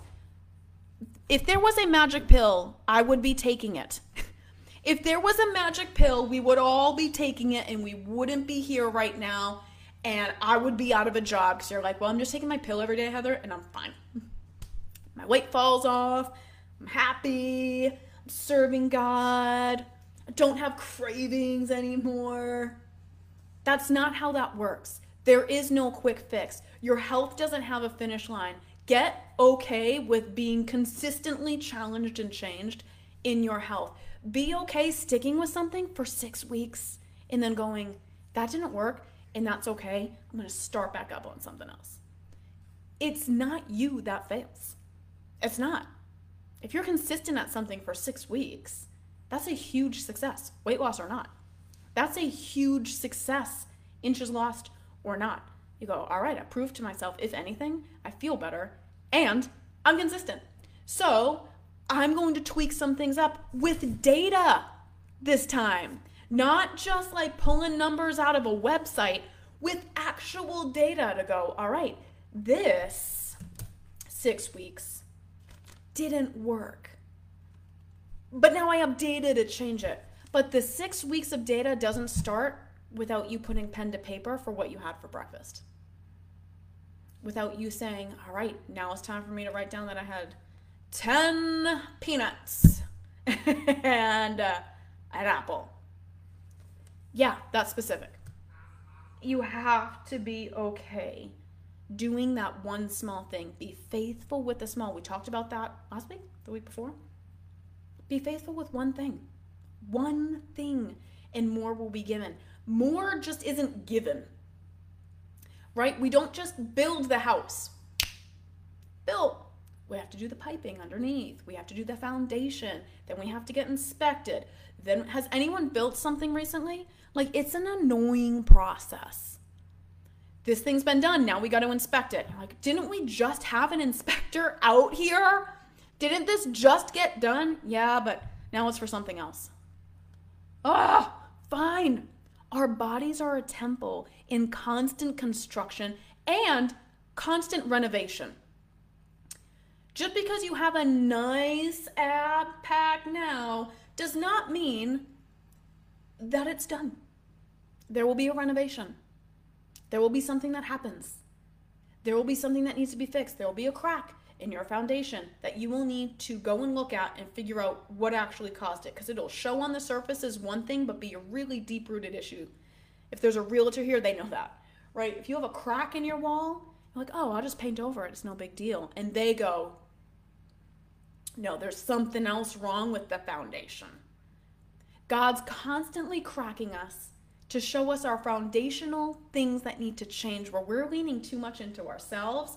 if there was a magic pill, I would be taking it. if there was a magic pill, we would all be taking it and we wouldn't be here right now. And I would be out of a job because you're like, well, I'm just taking my pill every day, Heather, and I'm fine. My weight falls off. I'm happy. I'm serving God. I don't have cravings anymore. That's not how that works. There is no quick fix. Your health doesn't have a finish line. Get okay with being consistently challenged and changed in your health. Be okay sticking with something for six weeks and then going, that didn't work and that's okay. I'm to start back up on something else. It's not you that fails. It's not. If you're consistent at something for six weeks, that's a huge success, weight loss or not. That's a huge success, inches lost or not. You go, all right, I proved to myself, if anything, I feel better and I'm consistent. So I'm going to tweak some things up with data this time. Not just like pulling numbers out of a website with actual data to go, all right, this six weeks didn't work. But now I data to change it. But the six weeks of data doesn't start without you putting pen to paper for what you had for breakfast. Without you saying, all right, now it's time for me to write down that I had 10 peanuts and uh, an apple. Yeah, that's specific. You have to be okay doing that one small thing. Be faithful with the small. We talked about that last week, the week before. Be faithful with one thing. One thing, and more will be given. More just isn't given. Right? We don't just build the house. Build. We have to do the piping underneath. We have to do the foundation. Then we have to get inspected. Then, has anyone built something recently? Like, it's an annoying process. This thing's been done. Now we got to inspect it. like, didn't we just have an inspector out here? Didn't this just get done? Yeah, but now it's for something else. Ah, fine. Our bodies are a temple in constant construction and constant renovation. Just because you have a nice ab pack now does not mean that it's done. There will be a renovation. There will be something that happens. There will be something that needs to be fixed. There will be a crack in your foundation that you will need to go and look at and figure out what actually caused it because it'll show on the surface as one thing but be a really deep rooted issue. If there's a realtor here, they know that, right? If you have a crack in your wall, you're like, oh, I'll just paint over it. It's no big deal. And they go, no, there's something else wrong with the foundation. God's constantly cracking us to show us our foundational things that need to change where we're leaning too much into ourselves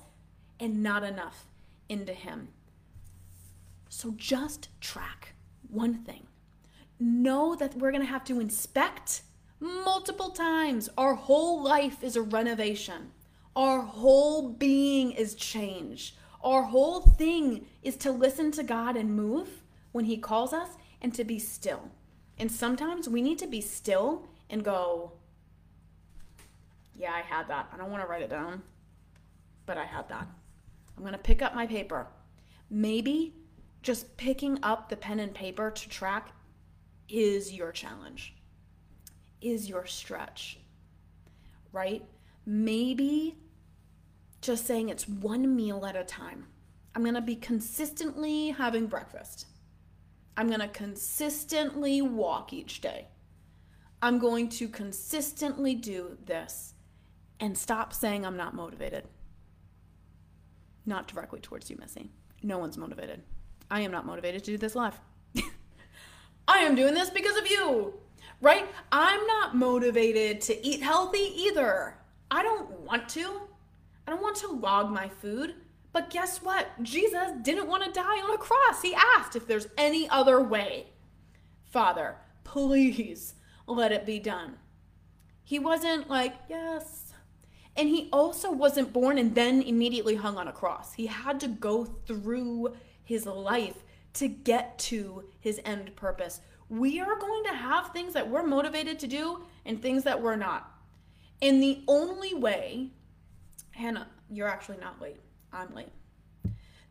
and not enough into Him. So just track one thing. Know that we're going to have to inspect multiple times. Our whole life is a renovation, our whole being is change. Our whole thing is to listen to God and move when He calls us and to be still. And sometimes we need to be still and go, Yeah, I had that. I don't want to write it down, but I had that. I'm going to pick up my paper. Maybe just picking up the pen and paper to track is your challenge, is your stretch, right? Maybe just saying it's one meal at a time. I'm going to be consistently having breakfast. I'm going to consistently walk each day. I'm going to consistently do this and stop saying I'm not motivated not directly towards you, Missy. No one's motivated. I am not motivated to do this live. I am doing this because of you, right? I'm not motivated to eat healthy either. I don't want to. I don't want to log my food. But guess what? Jesus didn't want to die on a cross. He asked if there's any other way. Father, please let it be done. He wasn't like, yes, and he also wasn't born and then immediately hung on a cross. He had to go through his life to get to his end purpose. We are going to have things that we're motivated to do and things that we're not. And the only way, Hannah, you're actually not late. I'm late.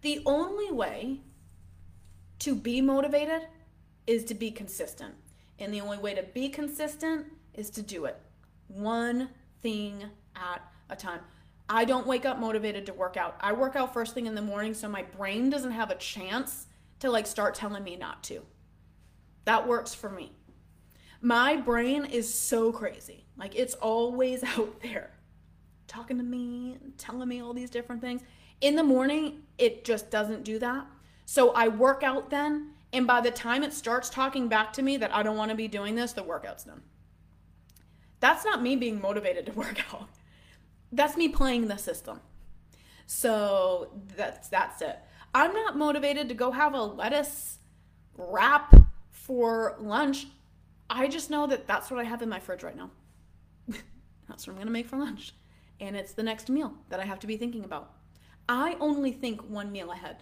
The only way to be motivated is to be consistent. And the only way to be consistent is to do it. One thing at a time. I don't wake up motivated to work out. I work out first thing in the morning so my brain doesn't have a chance to like start telling me not to. That works for me. My brain is so crazy. Like it's always out there talking to me, telling me all these different things. In the morning, it just doesn't do that. So I work out then, and by the time it starts talking back to me that I don't want to be doing this, the workout's done. That's not me being motivated to work out. That's me playing the system. So that's that's it. I'm not motivated to go have a lettuce wrap for lunch. I just know that that's what I have in my fridge right now. that's what I'm going to make for lunch. And it's the next meal that I have to be thinking about. I only think one meal ahead.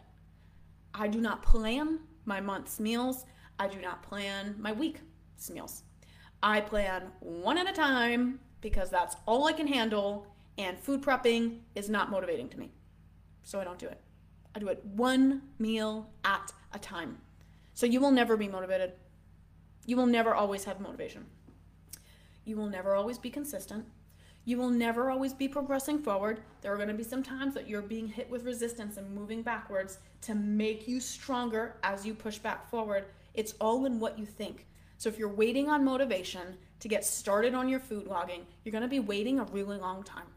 I do not plan my month's meals. I do not plan my week's meals. I plan one at a time because that's all I can handle, and food prepping is not motivating to me. So I don't do it. I do it one meal at a time. So you will never be motivated. You will never always have motivation. You will never always be consistent. You will never always be progressing forward. There are going to be some times that you're being hit with resistance and moving backwards to make you stronger as you push back forward. It's all in what you think. So if you're waiting on motivation to get started on your food logging, you're going to be waiting a really long time.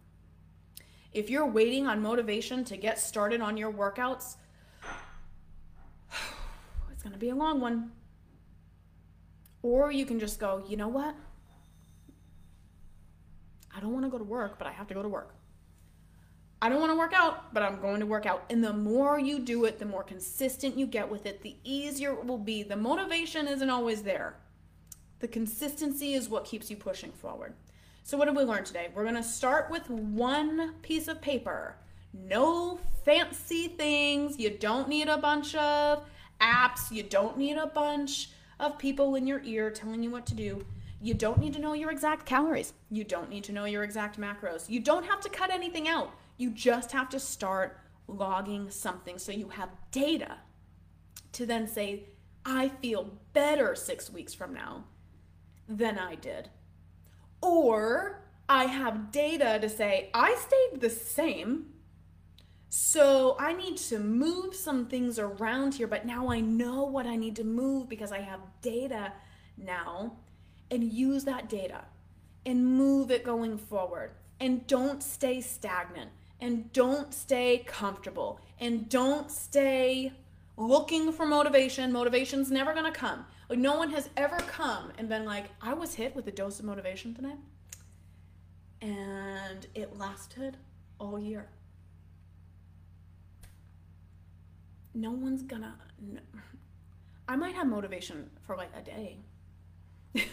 If you're waiting on motivation to get started on your workouts, it's going to be a long one. Or you can just go, you know what? I don't want to go to work, but I have to go to work. I don't want to work out, but I'm going to work out. And the more you do it, the more consistent you get with it, the easier it will be. The motivation isn't always there. The consistency is what keeps you pushing forward. So, what did we learn today? We're to start with one piece of paper. No fancy things. You don't need a bunch of apps. You don't need a bunch of people in your ear telling you what to do. You don't need to know your exact calories. You don't need to know your exact macros. You don't have to cut anything out. You just have to start logging something so you have data to then say, I feel better six weeks from now than I did. Or I have data to say, I stayed the same. So I need to move some things around here, but now I know what I need to move because I have data now and use that data and move it going forward. And don't stay stagnant and don't stay comfortable and don't stay looking for motivation. Motivation's never going to come. Like no one has ever come and been like, I was hit with a dose of motivation today. And it lasted all year. No one's gonna. No. I might have motivation for like a day.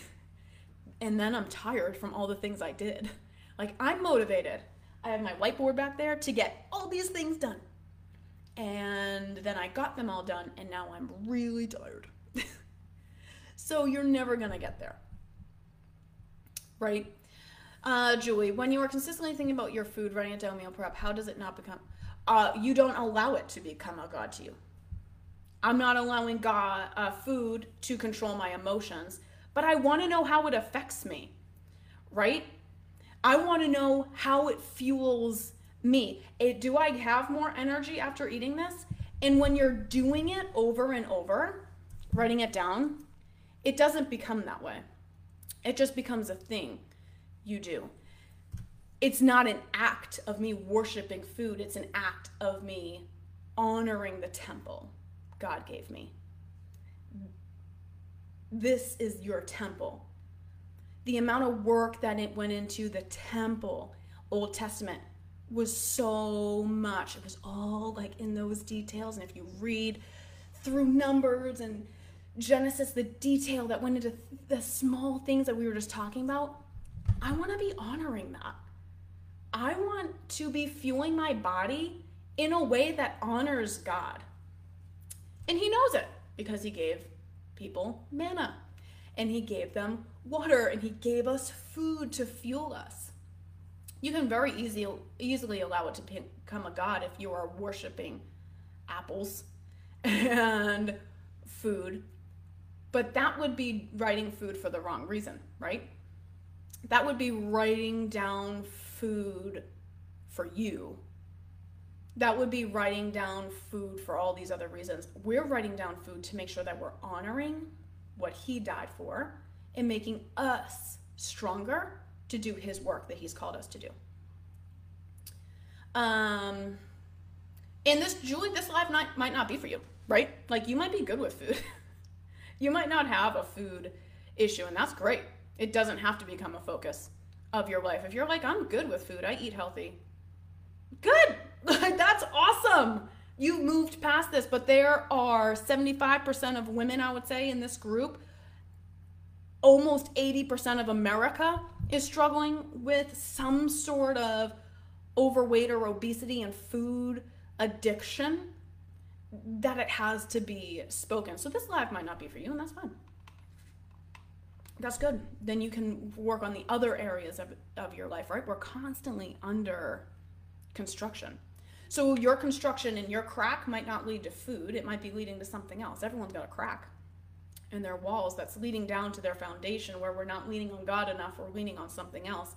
and then I'm tired from all the things I did. Like, I'm motivated. I have my whiteboard back there to get all these things done. And then I got them all done, and now I'm really tired. So you're never gonna get there. Right? Uh, Julie, when you are consistently thinking about your food, writing it down, meal prep, how does it not become? Uh, you don't allow it to become a god to you. I'm not allowing God, uh, food to control my emotions but I want to know how it affects me, right? I want to know how it fuels me. It, do I have more energy after eating this? And when you're doing it over and over, writing it down, it doesn't become that way. It just becomes a thing you do. It's not an act of me worshiping food, it's an act of me honoring the temple God gave me. This is your temple. The amount of work that it went into the temple, Old Testament, was so much. It was all like in those details. And if you read through Numbers and Genesis, the detail that went into the small things that we were just talking about, I want to be honoring that. I want to be fueling my body in a way that honors God. And He knows it because He gave people manna. And he gave them water and he gave us food to fuel us. You can very easy, easily allow it to become a god if you are worshiping apples and food. But that would be writing food for the wrong reason, right? That would be writing down food for you that would be writing down food for all these other reasons. We're writing down food to make sure that we're honoring what he died for and making us stronger to do his work that he's called us to do. Um, and this, Julie, this life might, might not be for you, right? Like you might be good with food. you might not have a food issue, and that's great. It doesn't have to become a focus of your life. If you're like, I'm good with food, I eat healthy. Good. That's awesome. You've moved past this, but there are 75% of women, I would say, in this group. Almost 80% of America is struggling with some sort of overweight or obesity and food addiction that it has to be spoken. So this life might not be for you, and that's fine. That's good. Then you can work on the other areas of, of your life, right? We're constantly under construction. So your construction and your crack might not lead to food, it might be leading to something else. Everyone's got a crack in their walls that's leading down to their foundation where we're not leaning on God enough, we're leaning on something else.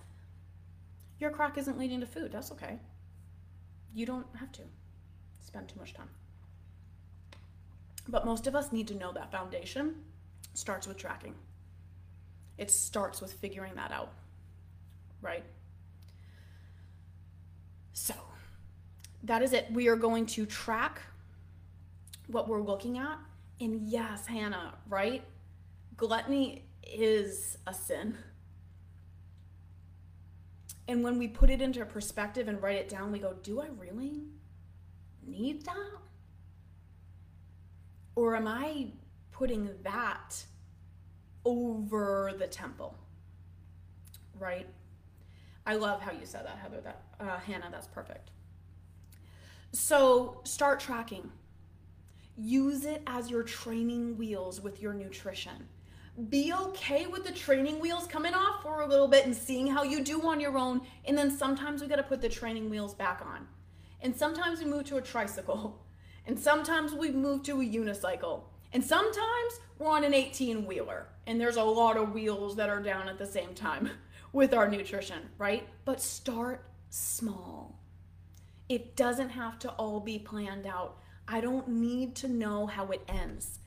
Your crack isn't leading to food. That's okay. You don't have to spend too much time. But most of us need to know that foundation starts with tracking. It starts with figuring that out, right? So, that is it. We are going to track what we're looking at. And yes, Hannah, right? Gluttony is a sin. And when we put it into perspective and write it down, we go, do I really need that? Or am I putting that over the temple? Right? I love how you said that, Heather. That uh, Hannah, that's perfect. So start tracking. Use it as your training wheels with your nutrition be okay with the training wheels coming off for a little bit and seeing how you do on your own. And then sometimes we got to put the training wheels back on. And sometimes we move to a tricycle. And sometimes we move to a unicycle. And sometimes we're on an 18 wheeler. And there's a lot of wheels that are down at the same time with our nutrition, right? But start small. It doesn't have to all be planned out. I don't need to know how it ends.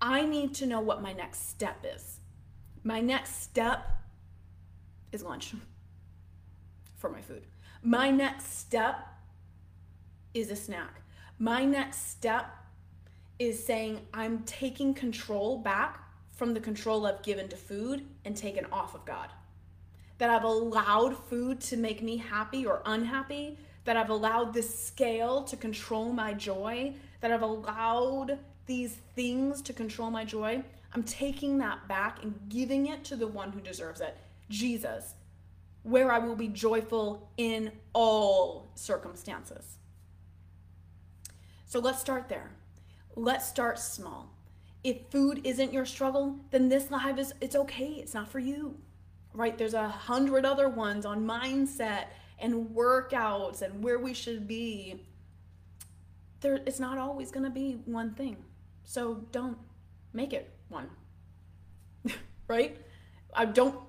I need to know what my next step is. My next step is lunch for my food. My next step is a snack. My next step is saying I'm taking control back from the control I've given to food and taken off of God. That I've allowed food to make me happy or unhappy, that I've allowed this scale to control my joy, that I've allowed these things to control my joy, I'm taking that back and giving it to the one who deserves it, Jesus, where I will be joyful in all circumstances. So let's start there. Let's start small. If food isn't your struggle, then this live is it's okay. It's not for you. Right? There's a hundred other ones on mindset and workouts and where we should be. There it's not always going to be one thing. So don't make it one. right? I don't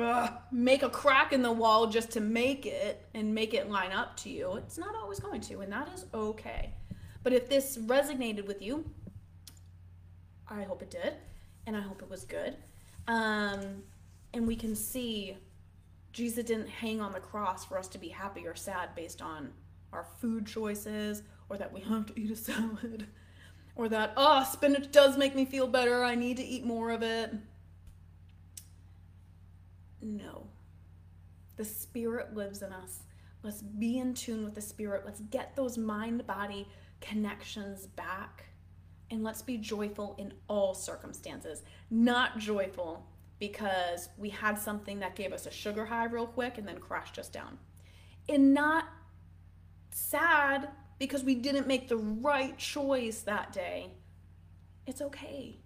uh, make a crack in the wall just to make it and make it line up to you. It's not always going to, and that is okay. But if this resonated with you, I hope it did, and I hope it was good. Um, and we can see Jesus didn't hang on the cross for us to be happy or sad based on our food choices or that we have to eat a salad or that, oh, spinach does make me feel better. I need to eat more of it. No. The Spirit lives in us. Let's be in tune with the Spirit. Let's get those mind body connections back. And let's be joyful in all circumstances. Not joyful because we had something that gave us a sugar high real quick and then crashed us down. And not sad because we didn't make the right choice that day, it's okay.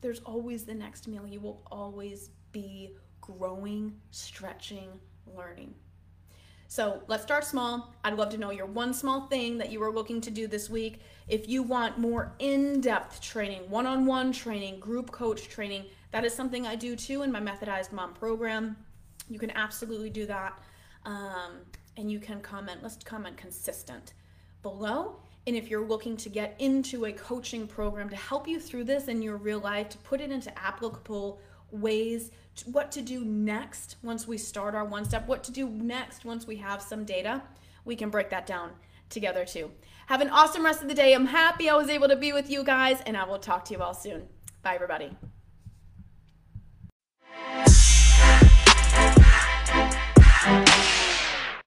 There's always the next meal. You will always be growing, stretching, learning. So let's start small. I'd love to know your one small thing that you are looking to do this week. If you want more in depth training, one on one training, group coach training, that is something I do too in my Methodized Mom program. You can absolutely do that. Um, and you can comment, let's comment consistent below. And if you're looking to get into a coaching program to help you through this in your real life, to put it into applicable ways to, what to do next once we start our one step what to do next once we have some data we can break that down together too. Have an awesome rest of the day. I'm happy i was able to be with you guys and i will talk to you all soon. Bye everybody.